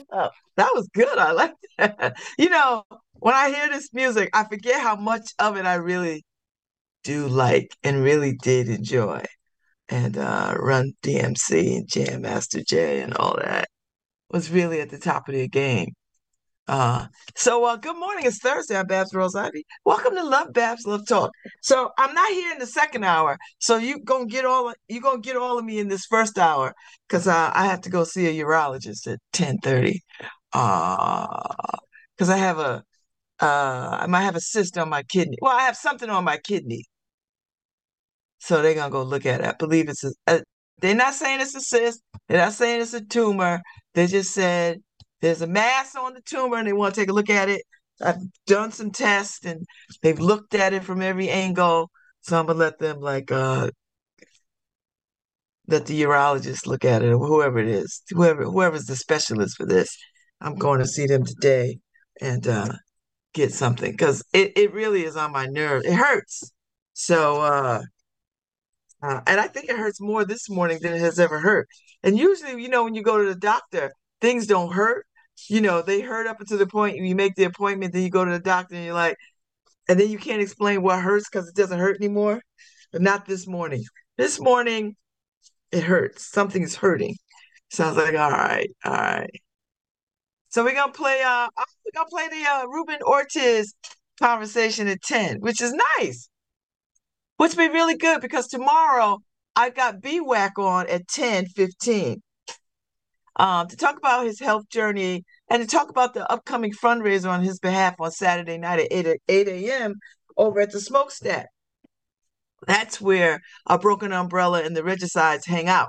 50 years of hip hop. That was good. I like that. You know, when I hear this music, I forget how much of it I really do like and really did enjoy. And uh, Run DMC and Jam Master Jay and all that was really at the top of their game. Uh, so uh, good morning. It's Thursday. I'm Babz Rawls-Ivy. Welcome to LoveBabz LoveTalk. So I'm not here in the second hour. So you gonna get all you gonna get all of me in this first hour because uh, I have to go see a urologist at 10:30. Uh, because I have a uh, I might have a cyst on my kidney. Well, I have something on my kidney. So they're gonna go look at it. I believe it's a, a they're not saying it's a cyst. They're not saying it's a tumor. They just said there's a mass on the tumor and they want to take a look at it. I've done some tests and they've looked at it from every angle. So I'm gonna let them like uh let the urologist look at it or whoever it is, whoever whoever's the specialist for this. I'm going to see them today and uh get something because it, it really is on my nerve. It hurts. So uh uh, and I think it hurts more this morning than it has ever hurt. And usually, you know, when you go to the doctor, things don't hurt you know, they hurt up until the point you make the appointment, then you go to the doctor and you're like, and then you can't explain what hurts because it doesn't hurt anymore. But not this morning. This morning, it hurts. Something's hurting. Sounds like all right, all right. So we're gonna play. Uh, we're gonna play the uh, Ruben Ortiz conversation at ten, which is nice. Which be really good because tomorrow I've got BWAC on at ten fifteen um, to talk about his health journey and to talk about the upcoming fundraiser on his behalf on Saturday night at 8, 8 a.m. over at the Smokestack. That's where a Broken Umbrella and the Regicides hang out.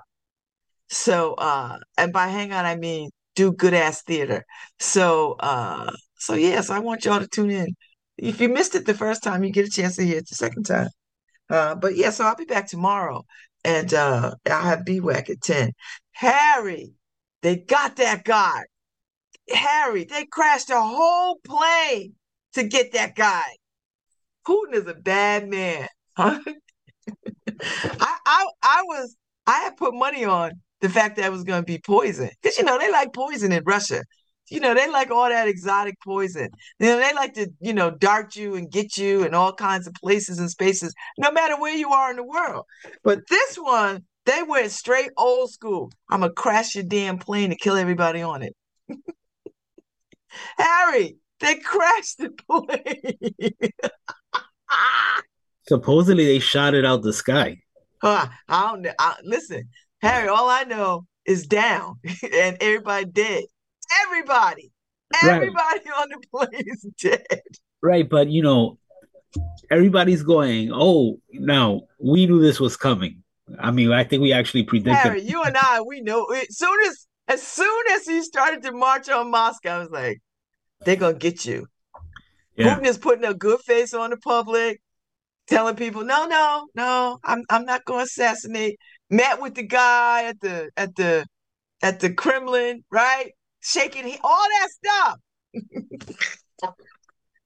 So, uh, and by hang out, I mean do good ass theater. So, uh, so yes, I want y'all to tune in. If you missed it the first time, you get a chance to hear it the second time. Uh, but yeah, so I'll be back tomorrow and uh, I'll have BWAC at 10. Harry, they got that guy. Harry, they crashed a whole plane to get that guy. Putin is a bad man. Huh? I, I I was I had put money on the fact that it was gonna be poison. Because you know, they like poison in Russia. You know, they like all that exotic poison. You know, they like to, you know, dart you and get you in all kinds of places and spaces, no matter where you are in the world. But this one they went straight old school. I'm gonna crash your damn plane and kill everybody on it. Harry, they crashed the plane. Supposedly they shot it out the sky. Uh, I don't know. I, listen, Harry, all I know is down and everybody dead. Everybody. Everybody right. on the plane is dead. Right, but you know, everybody's going, oh, now we knew this was coming. I mean, I think we actually predicted. You and I, we know. As soon as, as soon as he started to march on Moscow, I was like, they're gonna get you. Yeah. Putin is putting a good face on the public, telling people, no, no, no, I'm, I'm not going to assassinate. Met with the guy at the, at the, at the Kremlin, right? Shaking all that stuff.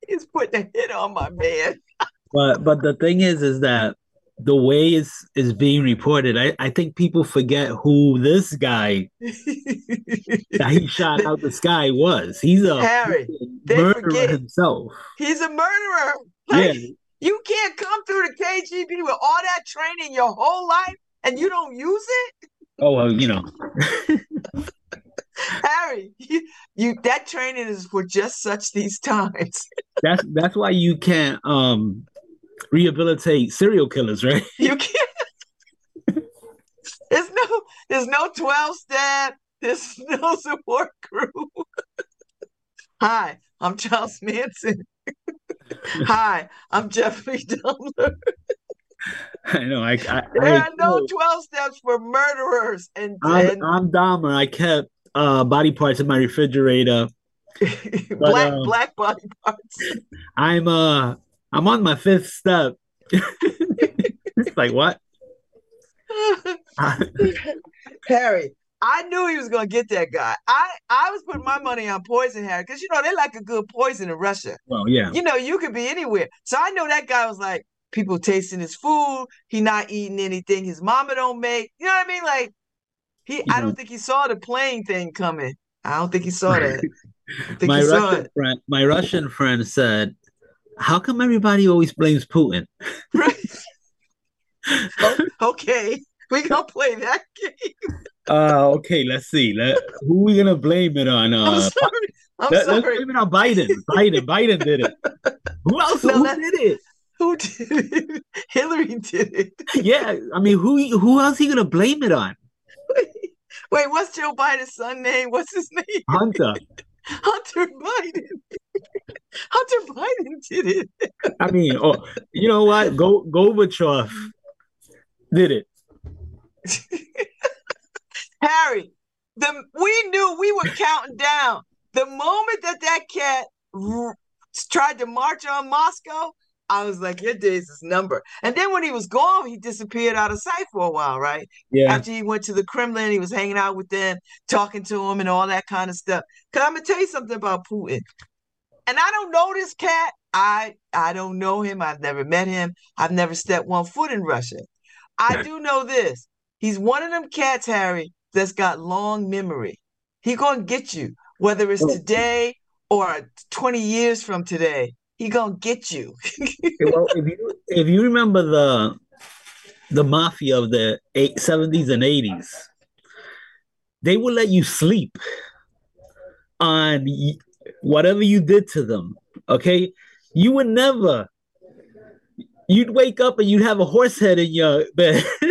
He's putting a hit on my man. but, but the thing is, is that the way is is being reported, I, I think people forget who this guy that he shot out the sky was. He's a Harry, murderer forget. himself. He's a murderer. Like, yeah. You can't come through the KGB with all that training your whole life and you don't use it. Oh well, you know. Harry, you, you that training is for just such these times. that's that's why you can't um rehabilitate serial killers, right? You can't. There's no, there's no 12 step. There's no support crew. Hi, I'm Charles Manson. Hi, I'm Jeffrey Dahmer. I know. I, I there I, are no 12 steps for murderers. And, I'm, and... I'm Dahmer. I kept uh, body parts in my refrigerator. But, black um, black body parts. I'm uh I'm on my fifth step. it's like what? Harry, I knew he was gonna get that guy. I I was putting my money on poison Harry because you know they like a good poison in Russia. Well, yeah. You know you could be anywhere. So I know that guy was like people tasting his food. He not eating anything his mama don't make. You know what I mean? Like He, I don't think he saw the plane thing coming. I don't think he saw that. my Russian friend, my Russian friend said, "How come everybody always blames Putin?" Right. okay, we gonna play that game. Uh, okay, let's see. Let, who we gonna blame it on? Uh, I'm sorry. I'm let, sorry. us blame it on Biden. Biden. Biden did it. Who else? No, who that- did it? Who did it? Hillary did it. Yeah, I mean, who who else he gonna blame it on? Wait, what's Joe Biden's son name? What's his name? Hunter. Hunter Biden. Hunter Biden did it. I mean, oh, you know what? Go Gorbachev did it. Harry, the we knew we were counting down. The moment that that cat r- tried to march on Moscow, I was like, your days is numbered. And then when he was gone, he disappeared out of sight for a while, right? Yeah. After he went to the Kremlin, he was hanging out with them, talking to them, and all that kind of stuff. Cause I'm gonna tell you something about Putin. And I don't know this cat. I I don't know him. I've never met him. I've never stepped one foot in Russia. I do know this. He's one of them cats, Harry, that's got long memory. He gonna get you, whether it's today or 20 years from today. He gonna get you. well, if you if you remember the the mafia of the eight, 70s and 80s, they would let you sleep on whatever you did to them. Okay, you would never. You'd wake up and you'd have a horse head in your bed,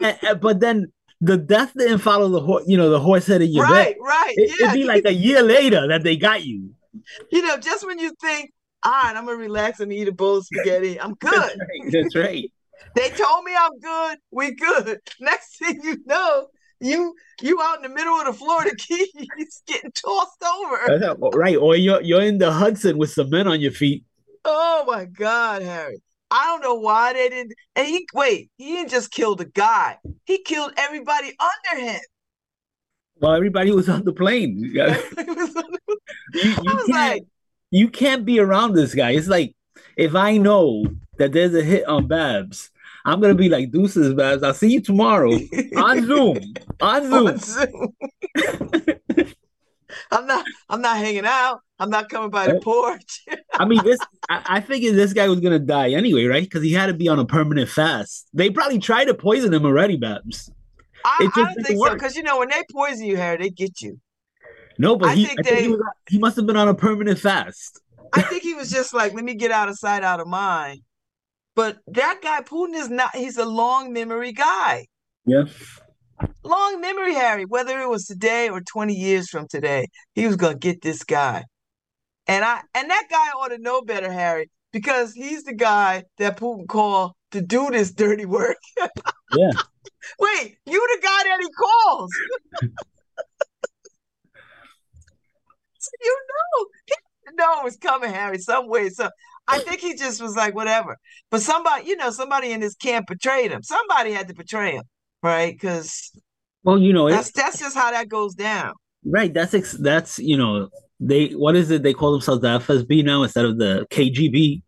And- and- but then the death didn't follow the horse. You know, the horse head in your right, bed. right. It, yeah. It'd be like a year later that they got you. you know, just when you think, ah, all right, I'm gonna relax and eat a bowl of spaghetti, I'm good. That's right. That's right. They told me I'm good. We good. Next thing you know, you you out in the middle of the Florida Keys getting tossed over. Right. Or you're you're in the Hudson with some men on your feet. Oh my God, Harry. I don't know why they didn't. And he wait, he didn't just kill the guy. He killed everybody under him. Well, everybody was on the plane. You, you I was can't like, you can't be around this guy. It's like if I know that there's a hit on Babz, I'm gonna be like deuces, Babz. I'll see you tomorrow on Zoom. On Zoom. on Zoom. I'm not. I'm not hanging out. I'm not coming by the porch. I mean, this I, I figured this guy was gonna die anyway, right? Because he had to be on a permanent fast. They probably tried to poison him already, Babz. I, I don't think so because you know when they poison you, Harry, they get you. No, but I he, think I think he, was, he must have been on a permanent fast. I think he was just like, let me get out of sight, out of mind. But that guy, Putin, is not. He's a long memory guy. Yeah. long memory, Harry. Whether it was today or 20 years from today, he was gonna get this guy. And I and that guy ought to know better, Harry, because he's the guy that Putin called to do this dirty work. Yeah. Wait, you the guy that he calls. So you know, he didn't know it was coming, Harry, some way. So I think he just was like, whatever. But somebody, you know, somebody in his camp betrayed him. Somebody had to betray him, right? Because Well, you know, that's that's just how that goes down. right. That's ex- that's you know they what is it? They call themselves the FSB now instead of the KGB.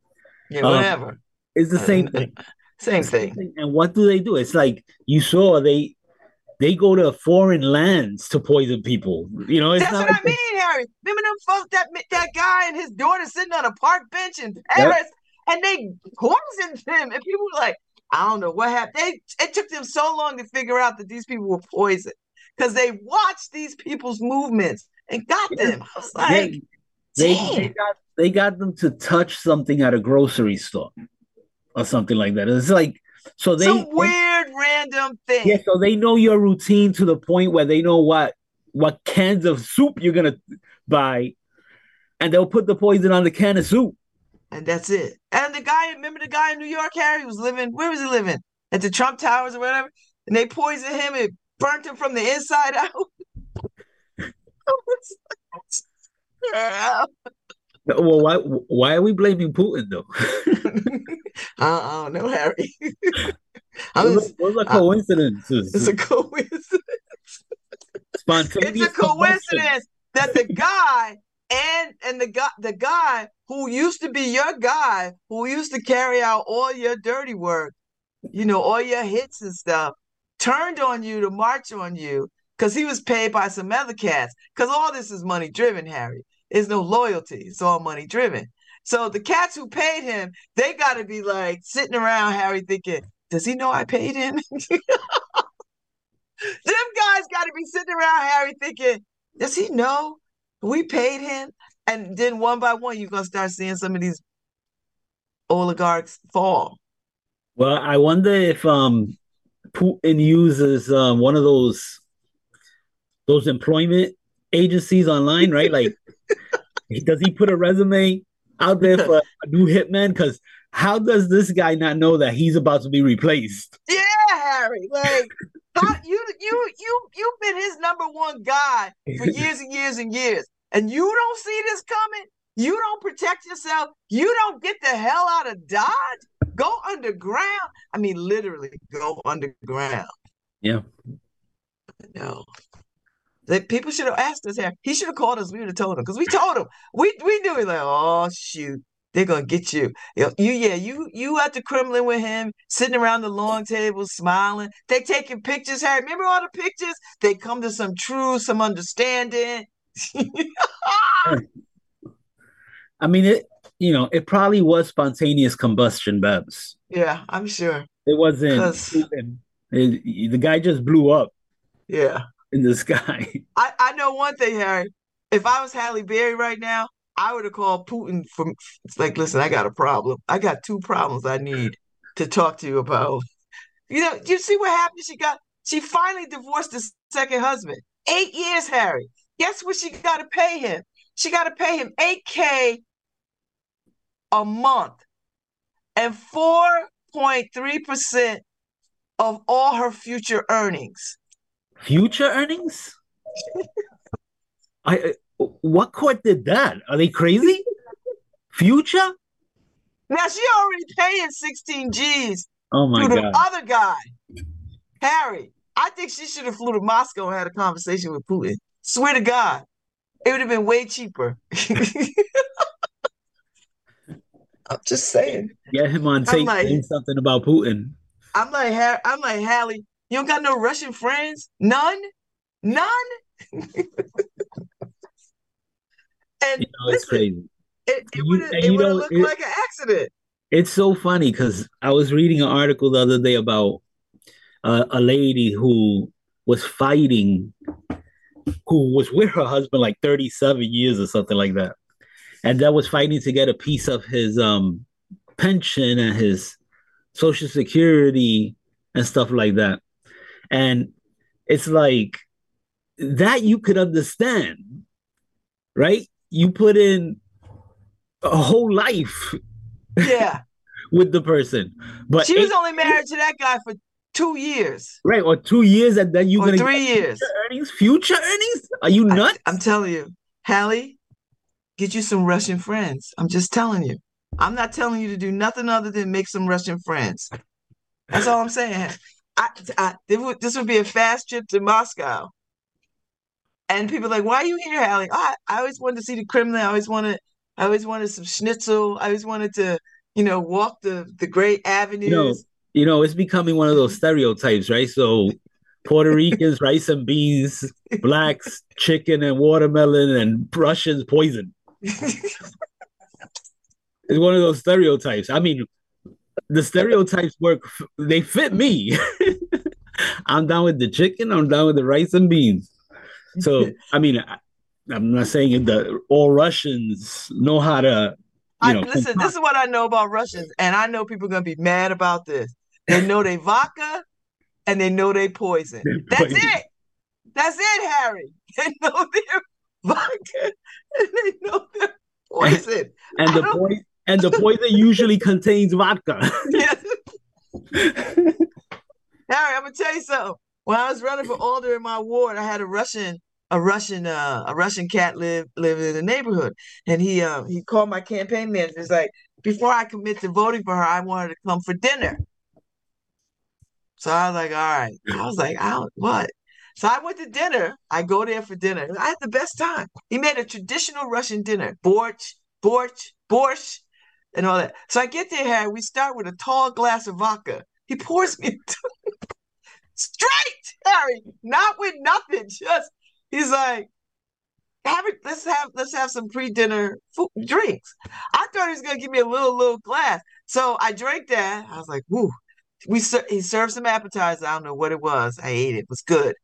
Yeah, Um, whatever. It's the same thing. Same thing. And what do they do? It's like you saw they they go to foreign lands to poison people. You know, it's That's not what like I mean, Remember them folks that that guy and his daughter sitting on a park bench in Paris, and they poisoned him, and people were like, I don't know what happened. They it took them so long to figure out that these people were poisoned because they watched these people's movements and got them. I was like, they, they, they got they got them to touch something at a grocery store or something like that. It's like so they some weird random thing. yeah, so they know your routine to the point where they know what what cans of soup you're gonna buy, and they'll put the poison on the can of soup. And that's it. And the guy, remember the guy in New York, Harry, was living, where was he living? At the Trump Towers or whatever. And they poisoned him and burnt him from the inside out. I was like, "Yeah." Well, why why are we blaming Putin though? Uh-uh, I, I don't know, Harry. I'm Those just, are, those are coincidences. it's a coincidence. Spontaneous It's a coincidence that the guy and and the guy the guy who used to be your guy, who used to carry out all your dirty work, you know, all your hits and stuff, turned on you to march on you because he was paid by some other cats. Because all this is money driven, Harry. There's no loyalty. It's all money driven. So the cats who paid him, they got to be like sitting around Harry thinking, does he know I paid him? Them guys got to be sitting around Harry thinking, does he know we paid him? And then one by one, you're going to start seeing some of these oligarchs fall. Well, I wonder if um Putin uses um one of those those employment agencies online, right? Like, does he put a resume out there for a new hitman? Because how does this guy not know that he's about to be replaced? Yeah, Like, how, you you you you've been his number one guy for years and years and years, and you don't see this coming. You don't protect yourself. You don't get the hell out of Dodge. Go underground. I mean, literally, go underground. Yeah. No. That people should have asked us here. He should have called us. We would have told him because we told him. We we knew he like, oh shoot, they're gonna get you. You, yeah, you you at the Kremlin with him, sitting around the long table, smiling. They taking pictures. Harry, remember all the pictures? They come to some truth, some understanding. I mean, it. You know, it probably was spontaneous combustion, Babz. Yeah, I'm sure. It wasn't. It, the guy just blew up. Yeah. In the sky. I, I know one thing, Harry. If I was Halle Berry right now, I would have called Putin from like, listen, I got a problem. I got two problems I need to talk to you about. You know, you see what happened? She got she finally divorced the second husband. Eight years, Harry. Guess what she got to pay him? She got to pay him 8K a month and 4.3% of all her future earnings. Future earnings? I what court did that? Are they crazy? Future? Now she already paying 16 G's oh my to God. the other guy. Harry, I think she should have flew to Moscow and had a conversation with Putin. Swear to God. It would have been way cheaper. I'm just saying. Get him on tape like, saying something about Putin. I'm like, Harry. I'm like, Halle, you don't got no Russian friends? None? None? and you know, it's crazy. It, it would have looked it, like an accident. It's so funny because I was reading an article the other day about uh, a lady who was fighting who was with her husband like 37 years or something like that. And that was fighting to get a piece of his um pension and his social security and stuff like that. And it's like that you could understand, right? You put in a whole life. Yeah. with the person. But she was only married to that guy for two years. Right, or two years, and then you're or gonna three years future earnings. Future earnings? Are you nuts? I, am telling you, Halle, get you some Russian friends. I'm just telling you. I'm not telling you to do nothing other than make some Russian friends. That's all I'm saying. I, I this would be a fast trip to Moscow. And people are like, why are you here, Halle? Oh, I, I always wanted to see the Kremlin. I always wanted, I always wanted some schnitzel. I always wanted to, you know, walk the the great avenues. You know, you know, it's becoming one of those stereotypes, right? So Puerto Ricans, rice and beans, blacks, chicken and watermelon, and Russians, poison. it's one of those stereotypes. I mean, the stereotypes work, they fit me. I'm down with the chicken, I'm down with the rice and beans. So, I mean, I, am not saying that all Russians know how to. You know, I, listen, this is what I know about Russians, and I know people are going to be mad about this. They know they vodka and they know they poison. That's it. That's it, Harry. They know they're vodka and they know they're poison. And, and the poison and the poison usually contains vodka. Harry, I'm gonna tell you something. When I was running for alder in my ward, I had a Russian a Russian uh, a Russian cat live living in the neighborhood, and he um he called my campaign manager. He's like, before I commit to voting for her, I wanted to come for dinner. So I was like, all right. I was like, I what? So I went to dinner. I go there for dinner. I had the best time. He made a traditional Russian dinner, borscht, borscht, borscht, and all that. So I get there, Harry. We start with a tall glass of vodka. He pours me straight, Harry, not with nothing. Just he's like, have it, let's have let's have some pre-dinner drinks. I thought he was gonna give me a little little glass, so I drank that. I was like, "Woo!" We he served some appetizers. I don't know what it was. I ate it. It was good.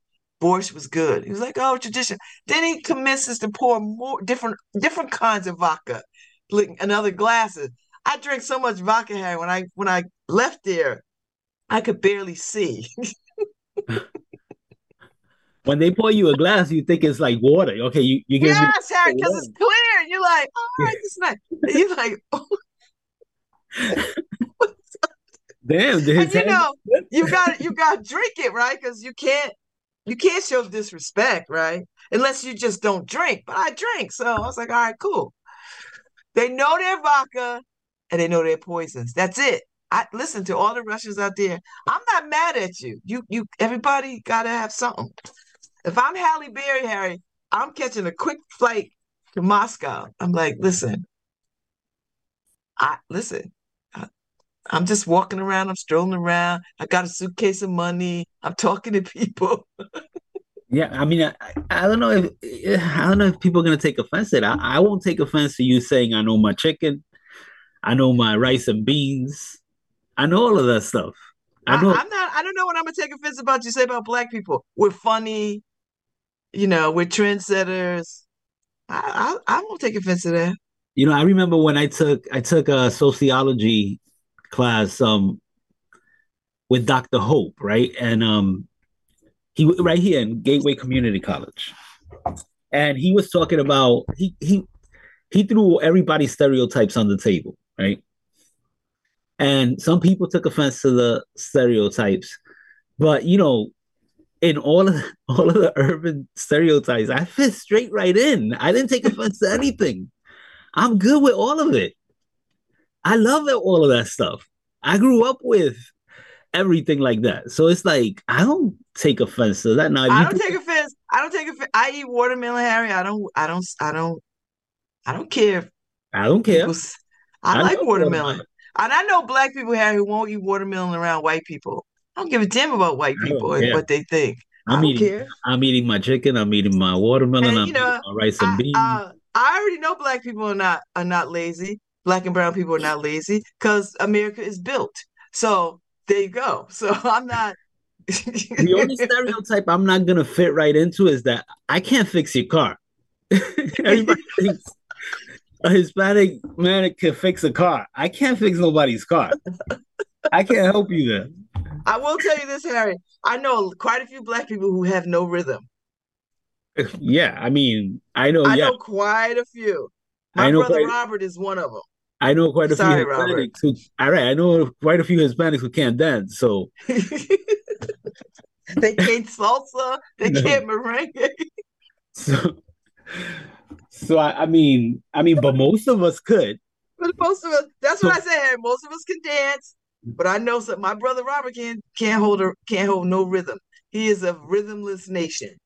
Borscht was good. He was like, "Oh, tradition." Then he commences to pour more different different kinds of vodka, like another glasses. I drank so much vodka, Harry. When I when I left there, I could barely see. when they pour you a glass, you think it's like water. Okay, you you get yes, because it's clear. And You're like, all right, this is not. You're like, oh. oh. damn. And you know, you got you got to drink it right because you can't you can't show disrespect, right? Unless you just don't drink. But I drink, so I was like, all right, cool. They know their vodka and they know their poisons. That's it. I listen to all the Russians out there. I'm not mad at you. You you everybody gotta have something. If I'm Halle Berry, Harry, I'm catching a quick flight to Moscow. I'm like, listen, I listen. I, I'm just walking around. I'm strolling around. I got a suitcase of money. I'm talking to people. yeah, I mean, I, I don't know if I don't know if people are gonna take offense to it. I, I won't take offense to you saying I know my chicken, I know my rice and beans, I know all of that stuff. I know. I, am not. I don't know what I'm gonna take offense about. You say about black people. We're funny you know, we're trendsetters. I, I, I won't take offense to that. You know, I remember when I took I took a sociology class um with Dr. Hope, right? And um he right here in Gateway Community College. And he was talking about he he he threw everybody's stereotypes on the table, right? And some people took offense to the stereotypes, but you know, in all of all of the urban stereotypes, I fit straight right in. I didn't take offense to anything. I'm good with all of it. I love it, all of that stuff. I grew up with everything like that. So it's like I don't take offense to that. Now I don't take offense. I don't take offense. I eat watermelon, Harry. I don't. I don't. I don't. I don't care. I don't care. I, I like watermelon. watermelon. And I know black people, Harry, who won't eat watermelon around white people. I don't give a damn about white people and what they think. I'm eating. Care. I'm eating my chicken. I'm eating my watermelon. And, I'm know, eating my rice and beans. I, I already know black people are not are not lazy. Black and brown people are not lazy because America is built. So there you go. So I'm not. the only stereotype I'm not gonna fit right into is that I can't fix your car. Everybody thinks a Hispanic man can fix a car. I can't fix nobody's car. I can't help you there. I will tell you this, Harry. I know quite a few black people who have no rhythm. Yeah, I mean, I know. I yeah. know quite a few. My brother quite, Robert is one of them. I know quite a Sorry, few Hispanics Robert. who. All right, I know quite a few Hispanics who can't dance. So they can't salsa. They no. can't merengue. so, so I, I mean, I mean, but most of us could. But most of us, that's what I said. Most of us can dance. But I know some, my brother Robert can't can't hold a, can't hold no rhythm. He is a rhythmless nation.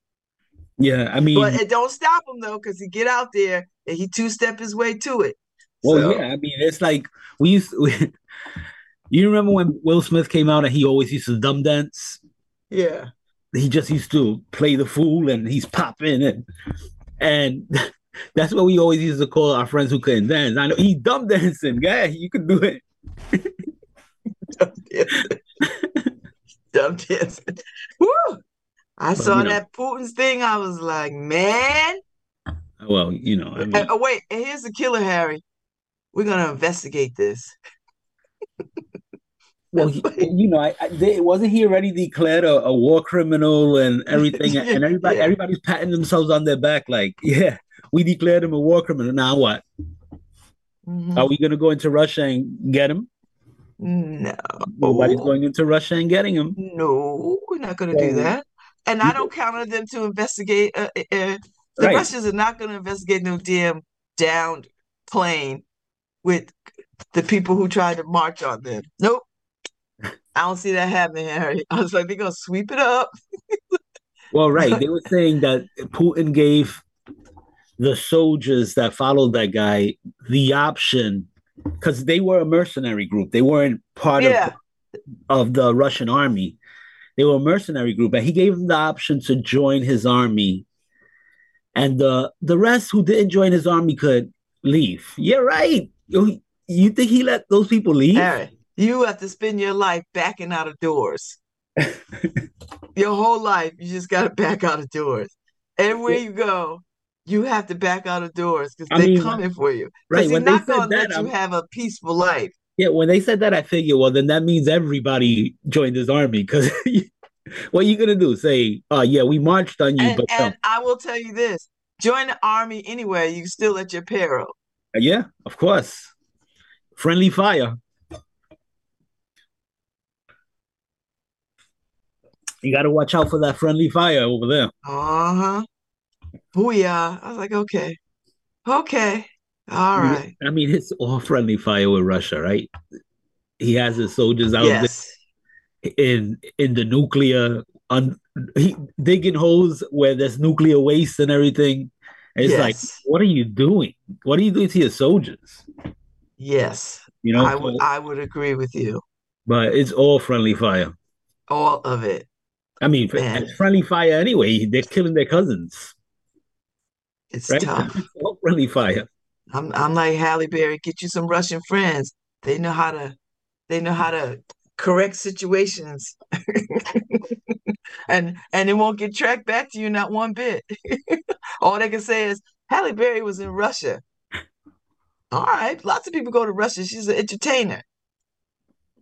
Yeah, I mean, but it don't stop him though, because he get out there and he two step his way to it. Well, so. yeah, I mean, it's like we used. To, we, you remember when Will Smith came out and he always used to dumb dance? Yeah, he just used to play the fool and he's popping and and that's what we always used to call our friends who couldn't dance. I know he dumb dancing, yeah, you could do it. dumb dancing. dumb dancing. Woo! I but, saw you know, that Putin's thing. I was like, man. Well, you know. I mean, oh, wait. Here's the killer, Harry. We're gonna investigate this. well, he, you know, I, I they, wasn't he already declared a, a war criminal and everything? yeah, and everybody, yeah. everybody's patting themselves on their back, like, yeah, we declared him a war criminal. Now what? Mm-hmm. Are we gonna go into Russia and get him? No. Nobody's going into Russia and getting him. No, we're not going to do that. And I don't count on them to investigate. Uh, uh, uh, the right. Russians are not going to investigate no damn downed plane with the people who tried to march on them. Nope. I don't see that happening, Harry. I was like, they're going to sweep it up. well, right. They were saying that Putin gave the soldiers that followed that guy the option because they were a mercenary group. They weren't part yeah. of of the Russian army. they were a mercenary group, and he gave them the option to join his army. And the the rest who didn't join his army could leave. Yeah, right. You, you think he let those people leave? Harry, you have to spend your life backing out of doors. your whole life, you just got to back out of doors. Everywhere you go, you have to back out of doors because they're mean, coming for you. Right. He's not going to let you have a peaceful life. Yeah, when they said that, I figured, well, then that means everybody joined this army because what are you gonna do? Say, oh yeah, we marched on you, and, but and I will tell you this: join the army anyway. You still at your peril. Yeah, of course. Friendly fire. You got to watch out for that friendly fire over there. Uh huh. Oh, Booyah! I was like, okay, okay. All right. I mean, it's all friendly fire with Russia, right? He has his soldiers out yes. there in in the nuclear un, he, digging holes where there's nuclear waste and everything. And it's yes. like, what are you doing? What are you doing to your soldiers? Yes, you know, I would I would agree with you. But it's all friendly fire. All of it. I mean, friendly fire anyway. They're killing their cousins. It's right? tough. All friendly fire. I'm I'm like Halle Berry, get you some Russian friends. They know how to they know how to correct situations. and and it won't get tracked back to you not one bit. All they can say is Halle Berry was in Russia. All right, lots of people go to Russia. She's an entertainer.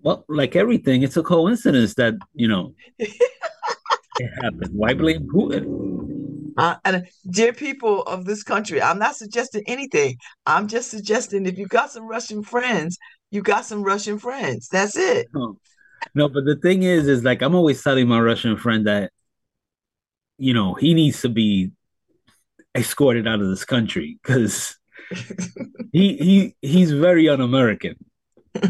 Well, like everything, it's a coincidence that you know it happened. Why blame Putin? Uh, and dear people of this country, I'm not suggesting anything. I'm just suggesting if you got some Russian friends, you got some Russian friends. That's it. No, no but the thing is, is like I'm always telling my Russian friend that, you know, he needs to be escorted out of this country because he he he's very un-American.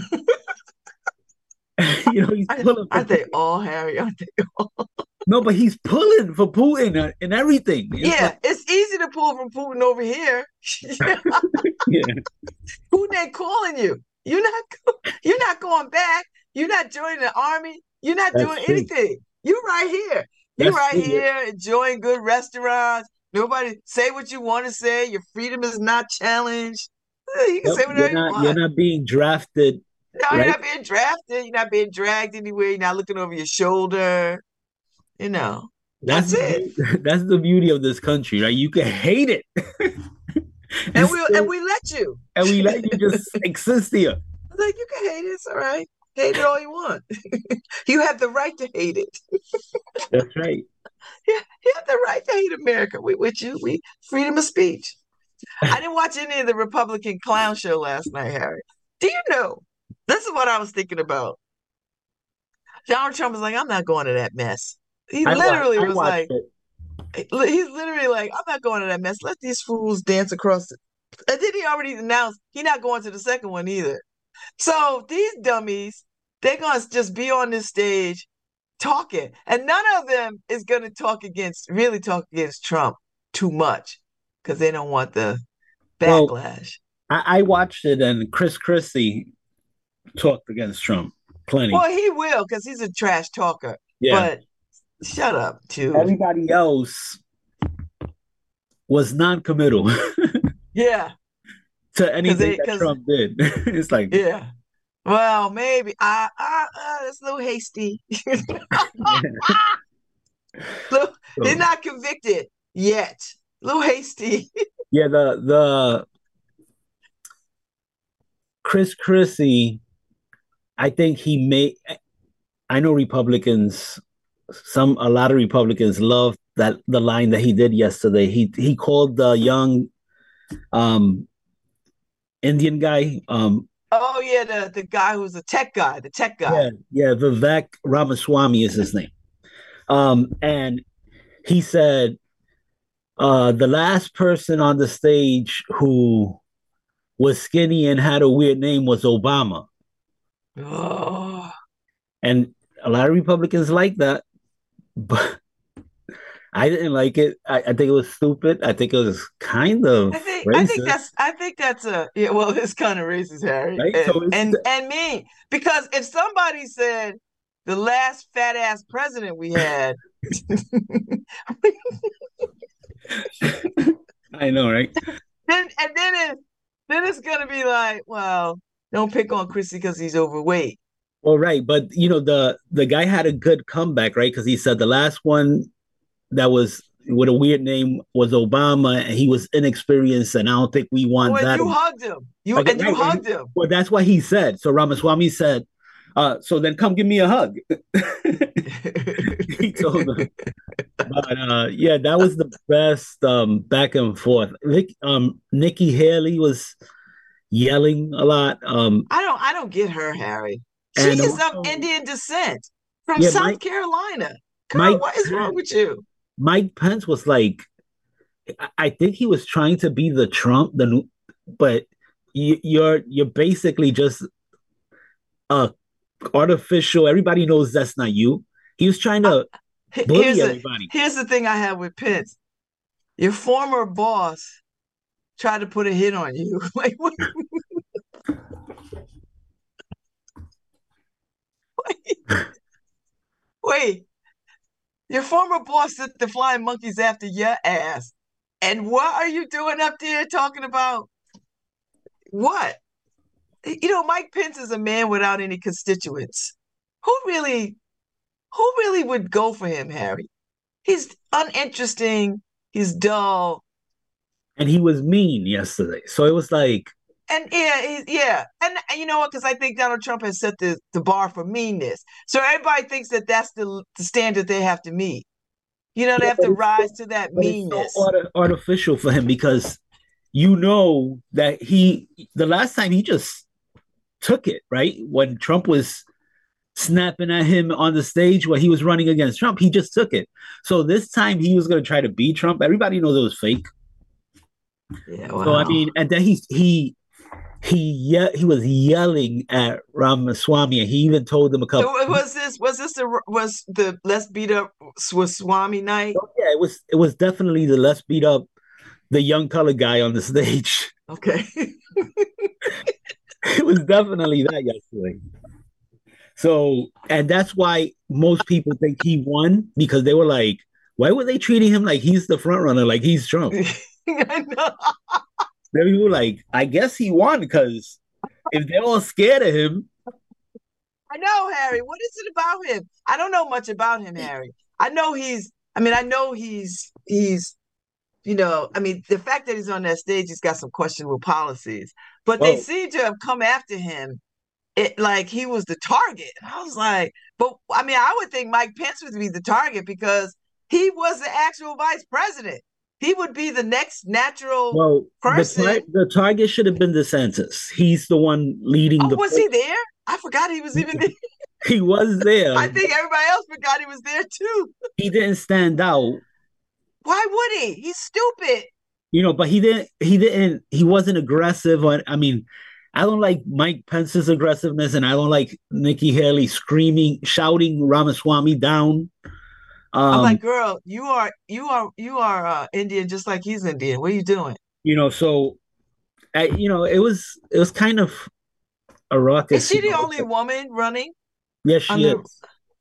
you know, he's pulling. Aren't they all, Harry? Aren't they all? No, but he's pulling for Putin and everything. It's yeah, like... it's easy to pull from Putin over here. yeah. Putin ain't calling you. You're not. You're not going back. You're not joining the army. You're not That's doing true. anything. You're right here. You're right true. here enjoying good restaurants. Nobody say what you want to say. Your freedom is not challenged. Eh, you can say whatever you're not, you want. You're not being drafted. No, right? you're not being drafted. You're not being dragged anywhere. You're not looking over your shoulder. You know, that's, that's it. That's the beauty of this country, right? You can hate it. and we and we let you. And we let you just exist here. Like you can hate it, it's all right. Hate it all you want. you have the right to hate it. That's right. Yeah, you have the right to hate America. We with you. We freedom of speech. I didn't watch any of the Republican clown show last night, Harry. Do you know? This is what I was thinking about. Donald Trump was like, I'm not going to that mess. He I literally was like, it. he's literally like, I'm not going to that mess. Let these fools dance across it. And then he already announced he's not going to the second one either. So these dummies, they're gonna just be on this stage talking, and none of them is gonna talk against, really talk against Trump too much, because they don't want the backlash. Well, I, I watched it, and Chris Christie talked against Trump plenty. Well, he will, because he's a trash talker. Yeah. But Shut up, too. Everybody else was non-committal. yeah. To anything they, that Trump did. it's like yeah. Well, maybe I, I, uh, it's a little hasty. little, they're not convicted yet. A little hasty. yeah, the the Chris Christie, I think he may. I know Republicans some a lot of Republicans love that the line that he did yesterday. He he called the young um Indian guy. Um Oh yeah, the, the guy who's a tech guy, the tech guy. Yeah, yeah, Vivek Ramaswamy is his name. Um, and he said uh the last person on the stage who was skinny and had a weird name was Obama. Oh. And a lot of Republicans like that but I didn't like it. I, I, think it was stupid. I think it was kind of. I think, racist. I think that's. I think that's a. Yeah, well, it's kind of racist, Harry, right? and, so and and me because if somebody said the last fat ass president we had. I know, right? then and then it then it's gonna be like, well, don't pick on Christie because he's overweight. Well, right, but you know the the guy had a good comeback, right? Because he said the last one that was with a weird name was Obama, and he was inexperienced, and I don't think we want well, that. You hugged him, you and you hugged him. Well, that's what he said. So Ramaswamy said, uh, "So then come give me a hug." he told him. But uh, yeah, that was the best um, back and forth. Nick, um, Nikki Haley was yelling a lot. Um, I don't, I don't get her, Harry. She is of Indian descent from yeah, South Mike, Carolina. Girl, Mike, what is wrong with you? Mike Pence was like, I think he was trying to be the Trump, the new, but you, you're you're basically just a artificial. Everybody knows that's not you. He was trying to uh, bully here's everybody. Here's the thing I have with Pence. Your former boss tried to put a hit on you. like what? Wait. Your former boss sent the flying monkeys after your ass. And what are you doing up there talking about? What? You know, Mike Pence is a man without any constituents. Who really, who really would go for him, Harry? He's uninteresting. He's dull. And he was mean yesterday. So it was like, and yeah, yeah, and, and you know what? Because I think Donald Trump has set the, the bar for meanness. So everybody thinks that that's the, the standard they have to meet. You know, they have to rise to that meanness. So art- artificial for him because you know that he the last time he just took it right when Trump was snapping at him on the stage when he was running against Trump. He just took it. So this time he was going to try to beat Trump. Everybody knows it was fake. Yeah. Wow. So I mean, and then he he he ye- he was yelling at Ramaswamy, and he even told them a couple. So was this was this the was the let's beat up Swami night? Oh, yeah, it was. It was definitely the let's beat up the young colored guy on the stage. Okay. it was definitely that yesterday. So, and that's why most people think he won because they were like, why were they treating him like he's the front runner, like he's Trump? I know. Then people were like, I guess he won because if they're all scared of him. I know, Harry. What is it about him? I don't know much about him, Harry. I know he's, I mean, I know he's, he's, you know, I mean, the fact that he's on that stage, he's got some questionable policies, but they seem to have come after him it like he was the target. I was like, but I mean, I would think Mike Pence would be the target because he was the actual vice president. He would be the next natural well, person. The, the target should have been DeSantis. He's the one leading oh, the. Was he there? I forgot he was even there. he was there. I think everybody else forgot he was there too. he didn't stand out. Why would he? He's stupid. You know, but he didn't. He didn't. He wasn't aggressive. On, I mean, I don't like Mike Pence's aggressiveness, and I don't like Nikki Haley screaming, shouting Ramaswamy down. Um, I'm like, girl, you are you are you are uh, Indian just like he's Indian. What are you doing? You know, so I, you know, it was it was kind of a rocket. Is she the only woman running? Yes, she under... is.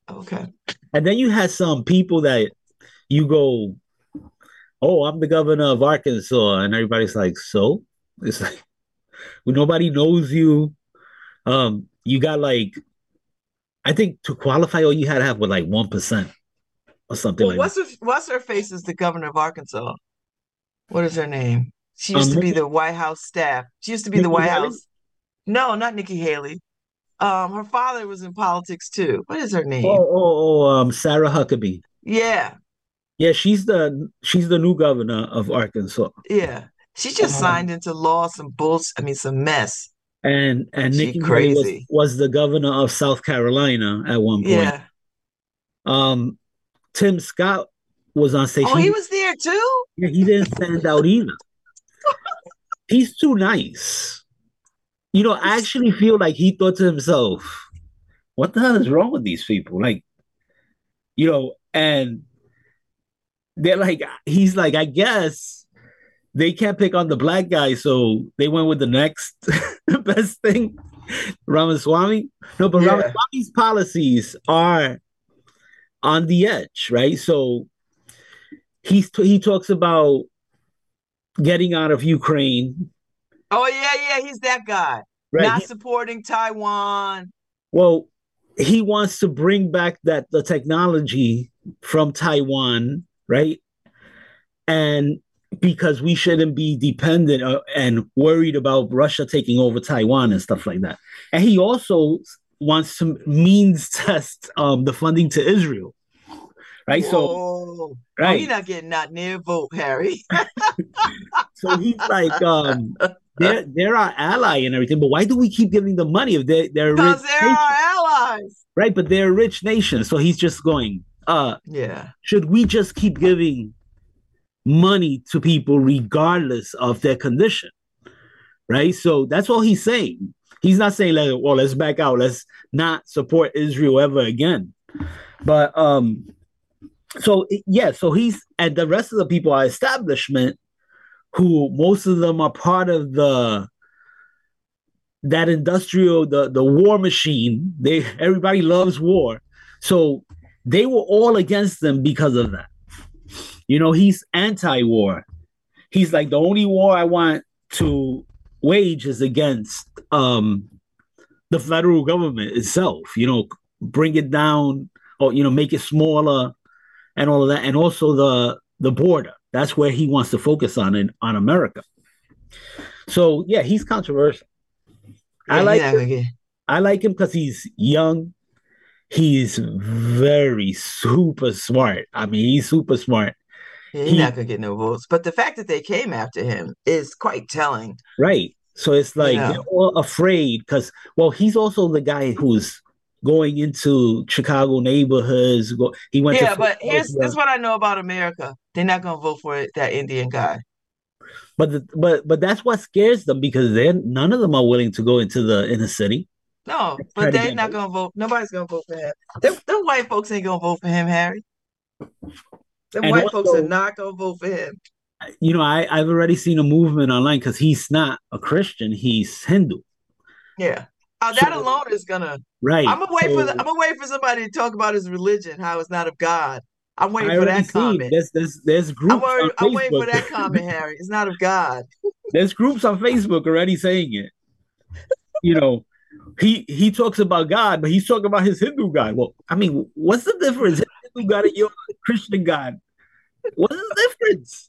Okay. And then you had some people that you go, "Oh, I'm the governor of Arkansas," and everybody's like, "So?" It's like when nobody knows you. Um, you got like, I think to qualify, all you had to have was like one percent or something well, like what's that. Her, what's her face is the governor of Arkansas? What is her name? She used um, to be the White House staff. She used to be Nikki the White Haley? House. No, not Nikki Haley. Um, her father was in politics too. What is her name? Oh, oh, oh um, Sarah Huckabee. Yeah. Yeah, she's the she's the new governor of Arkansas. Yeah, she just um, signed into law some bullshit. I mean, some mess. And and she Nikki crazy. Was, was the governor of South Carolina at one point. Yeah. Um, Tim Scott was on stage. Oh, he, he was there too. Yeah, he didn't stand out either. He's too nice. You know, I actually feel like he thought to himself, "What the hell is wrong with these people?" Like, you know, and they're like, he's like, I guess they can't pick on the black guy, so they went with the next best thing. Ramaswamy. No, but Yeah. Ramaswamy's policies are on the edge, right? So he's he talks about getting out of Ukraine, Oh yeah, yeah, he's that guy. right? Not He- supporting Taiwan. well, he wants to bring back that the technology from Taiwan, right? And because we shouldn't be dependent uh, and worried about Russia taking over Taiwan and stuff like that. And he also wants to means test um, the funding to Israel, right? So, Whoa. Oh, right. he's not getting not near vote, Harry. so he's like, um, they're they're our ally and everything, but why do we keep giving them money if they they're rich Because they're nation, our allies. right? But they're a rich nation, so he's just going, uh, Yeah. should we just keep giving money to people regardless of their condition? Right? So that's all he's saying. He's not saying like, well, let's back out, let's not support Israel ever again. But um, so yeah, so he's and the rest of the people are establishment who most of them are part of the that industrial the the war machine. They everybody loves war. So they were all against them because of that. You know he's anti-war. He's like the only war i want to wage is against um the federal government itself you know bring it down or you know make it smaller and all of that and also the the border that's where he wants to focus on in on america so yeah he's controversial I like not I like him because he's young. He's very super smart. I mean, he's super smart. yeah, he's He- not gonna get no votes. But the fact that they came after him is quite telling. Right. So it's like Yeah. they're all afraid because, well, he's also the guy who's going into Chicago neighborhoods. He went Yeah, but here's is what I know about America. They're not gonna vote for it, that Indian guy. but the, but but that's what scares them because they're none of them are willing to go into the inner city. No, but they're not gonna vote. Nobody's gonna vote for him. Them, them white folks ain't gonna vote for him, Harry. The white folks are not gonna vote for him. You know, I I've already seen a movement online because he's not a Christian; he's Hindu. Yeah. Oh, that So- alone is gonna. Right. I'm gonna wait for. The, I'm gonna wait for somebody to talk about his religion, how it's not of God. I'm waiting I for that comment. there's there's there's groups I'm, on I'm waiting for Facebook. that comment, Harry. It's not of God. there's groups on Facebook already saying it. You know, he he talks about God, but he's talking about his Hindu God. Well, I mean, what's the difference? Hindu God and your Christian God. What's the difference?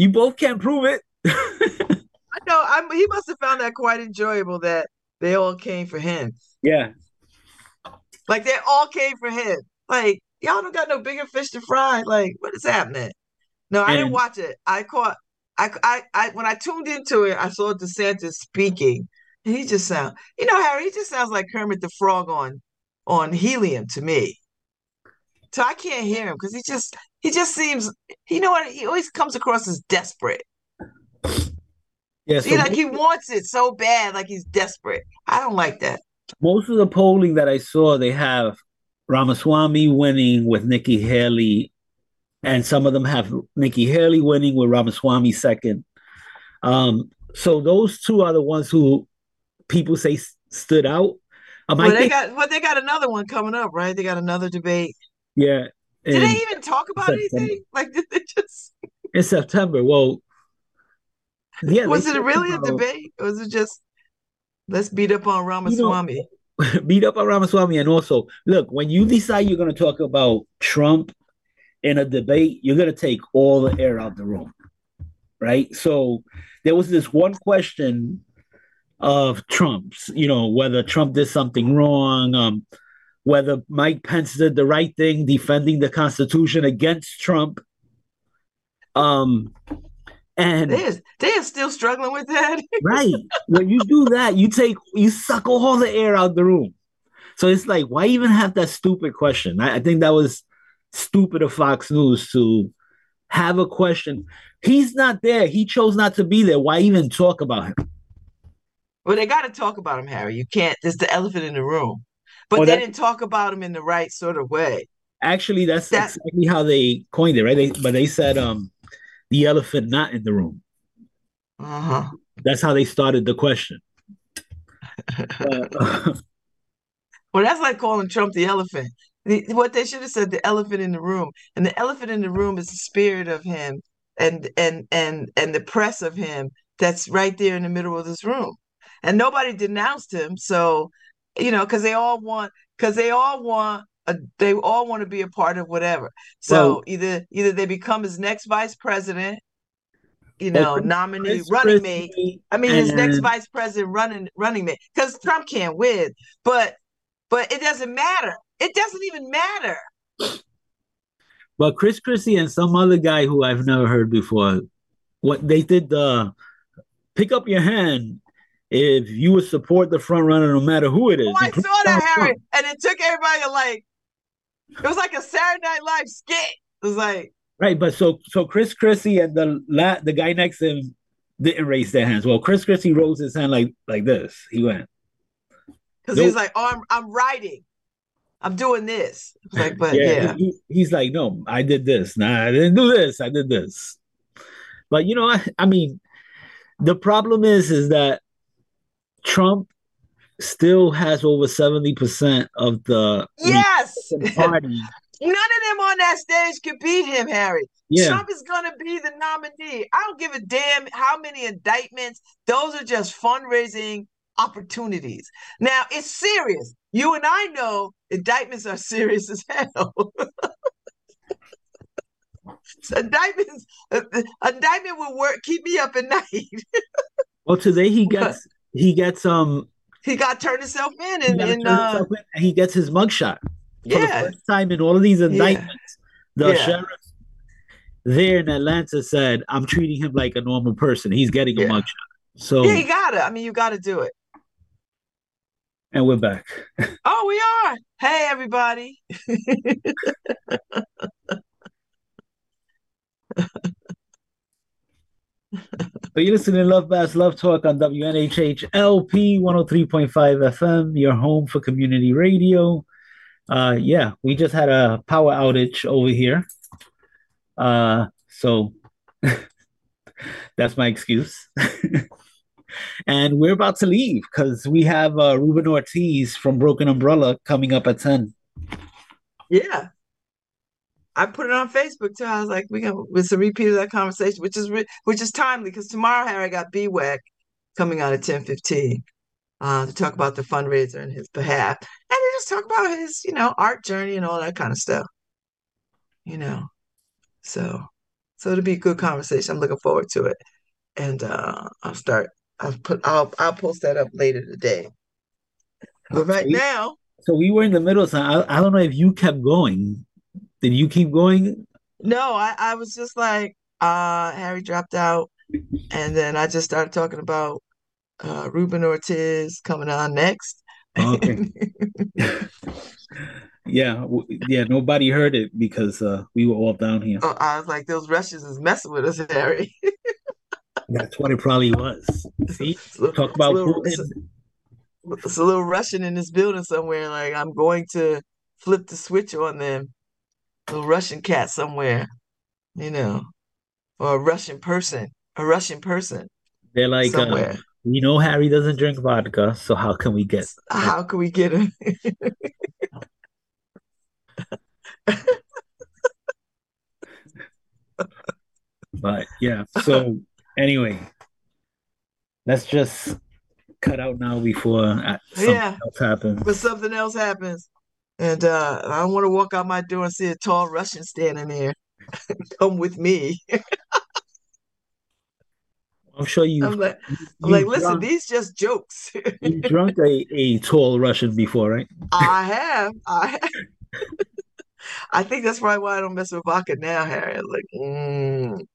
You both can't prove it. I know. I'm, he must have found that quite enjoyable that they all came for him. yeah. Like they all came for him. Like y'all don't got no bigger fish to fry. Like what is happening? No, I didn't watch it. I caught. I, I, I when I tuned into it, I saw DeSantis speaking, and he just sound. You know, Harry, he just sounds like Kermit the Frog on on helium to me. So I can't hear him because he just he just seems. You know what? He always comes across as desperate. Yeah. So like he wants it so bad, like he's desperate. I don't like that. most of the polling that I saw, they have Ramaswamy winning with Nikki Haley, and some of them have Nikki Haley winning with Ramaswamy second. Um, so those two are the ones who people say stood out. Um, I Well, they think, got well, they got another one coming up, right? They got another debate. Yeah, Did they even talk about September. anything? Like, did they just in September. Well, yeah, was it really a debate? Or was it just let's beat up on Ramaswamy? beat up on Ramaswamy. And also, look, when you decide you're going to talk about Trump in a debate, you're going to take all the air out the room, right? So there was this one question of Trump's, you know, whether Trump did something wrong, um, whether Mike Pence did the right thing defending the Constitution against Trump. Um, and They is they are still struggling with that. right when you do that you take you suck all the air out the room so it's like why even have that stupid question i, I think that was stupid of fox news to have a question he's not there he chose not to be there why even talk about him well, they got to talk about him, Harry. You can't. It's the elephant in the room. But Oh, they didn't talk about him in the right sort of way. actually that's That- exactly how they coined it right they, but they said um the elephant not in the room Uh huh. that's how they started the question Uh, Well, that's like calling Trump the elephant. The, what they should have said, the elephant in the room. And the elephant in the room is the spirit of him and and and and the press of him that's right there in the middle of this room. And nobody denounced him. So, you know, because they all want because they all want a, they all want to be a part of whatever. So well, either either they become his next vice president, you know, nominee, Chris running mate. I mean, his next vice president running running mate, because Trump can't win. But but it doesn't matter. It doesn't even matter. but Chris Christie and some other guy who I've never heard before. What they did the pick up your hand if you would support the front runner no matter who it is. Oh, I saw that, Harry, and it took everybody like it was like a Saturday Night Live skit. It was like Right, but so so Chris Christie and the la- the guy next to him didn't raise their hands. Well, Chris Christie rose his hand like like this. He went, because he's like, oh, I'm I'm writing, I'm doing this. Like, but Yeah, yeah, he, he's like, no, I did this. Nah, I didn't do this. I did this. But you know, I, I mean, the problem is, is that Trump still has over seventy percent of the yes. Republican None of them on that stage could beat him, Harry. Yeah, Trump is gonna be the nominee. I don't give a damn how many indictments. Those are just fundraising opportunities. Now it's serious. You and I know indictments are serious as hell. So indictments, uh, indictment will work. Keep me up at night. well, today he gets he gets um he got turned himself in, he and got to in, turn uh, himself in, and he gets his mugshot for the yeah, first time in all of these yeah, indictments. The yeah, sheriff there in Atlanta said, "I'm treating him like a normal person. He's getting a yeah, mugshot." yeah. So, You gotta. I mean, you gotta do it. and we're back. Oh, we are. Hey, everybody. So you're listening to LoveBabz LoveTalk on WNHH LP 103.5 FM, your home for community radio. Uh, yeah, we just had a power outage over here. Uh, so that's my excuse. and we're about to leave because we have uh, Ruben Ortiz from Broken Umbrella coming up at 10. Yeah, I put it on Facebook too. I was like, we got it's a repeat of that conversation, which is re- which is timely because tomorrow Harry got BWAC coming out at ten fifteen uh, to talk about the fundraiser in his behalf, and to just talk about his you know art journey and all that kind of stuff. You know, so so it'll be a good conversation. I'm looking forward to it, and uh, I'll start. I'll put. I'll I'll post that up later today. But So right we, now, so we were in the middle. So I, I don't know if you kept going. Did you keep going? no, I I was just like, uh, Harry dropped out, and then I just started talking about uh, Ruben Ortiz coming on next. Okay. yeah, yeah. Nobody heard it because uh, we were all down here. Oh, I was like, those Russians is messing with us, Harry. That's what it probably was. See, little, talk it's a about little, it's a, it's a little Russian in this building somewhere. Like I'm going to flip the switch on them. A Russian cat somewhere, you know, or a Russian person, a Russian person They're like, uh, somewhere. we know Harry doesn't drink vodka, so how can we get? How can we get him? But yeah. So anyway, let's just cut out now before uh, something Yeah, else happens. but something else happens. And uh, I don't want to walk out my door and see a tall Russian standing there. Come with me. I'm sure you've I'm like, I'm you've like, listen, drunk these just jokes. you've drunk a, a tall Russian before, right? I have. I have. I think that's probably why I don't mess with vodka now, Harry. I'm like, mm.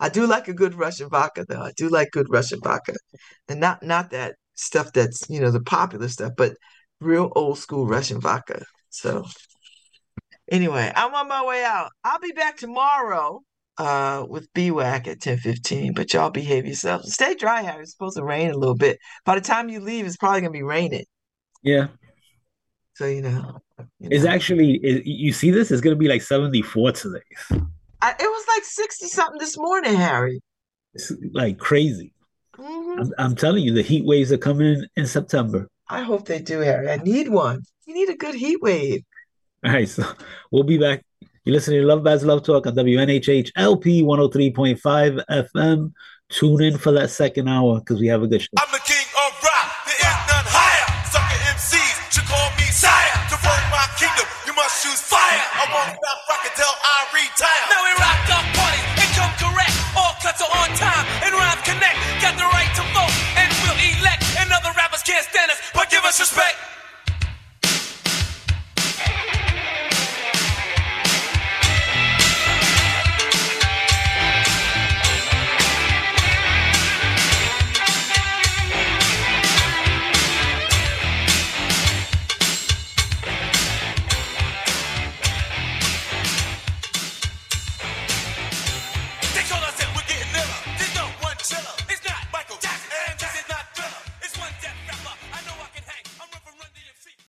I do like a good Russian vodka, though. I do like good Russian vodka, and not not that stuff that's you know the popular stuff, but real old school Russian vodka. So anyway, I'm on my way out. I'll be back tomorrow uh with BWAC at 10:15, but y'all behave yourselves. Stay dry, Harry. It's supposed to rain a little bit. By the time you leave, it's probably gonna be raining. Yeah. So you know, you It's know. actually it, you see this It's gonna be like 74 today. I, it was like 60 something this morning, Harry. It's like crazy. Mm-hmm. I'm, I'm, telling you, the heat waves are coming in, in September. I hope they do, Harry. I need one. We need a good heat wave. All right, so we'll be back. You're listening to LoveBabz LoveTalk on WNHH LP 103.5 FM. Tune in for that second hour because we have a good show.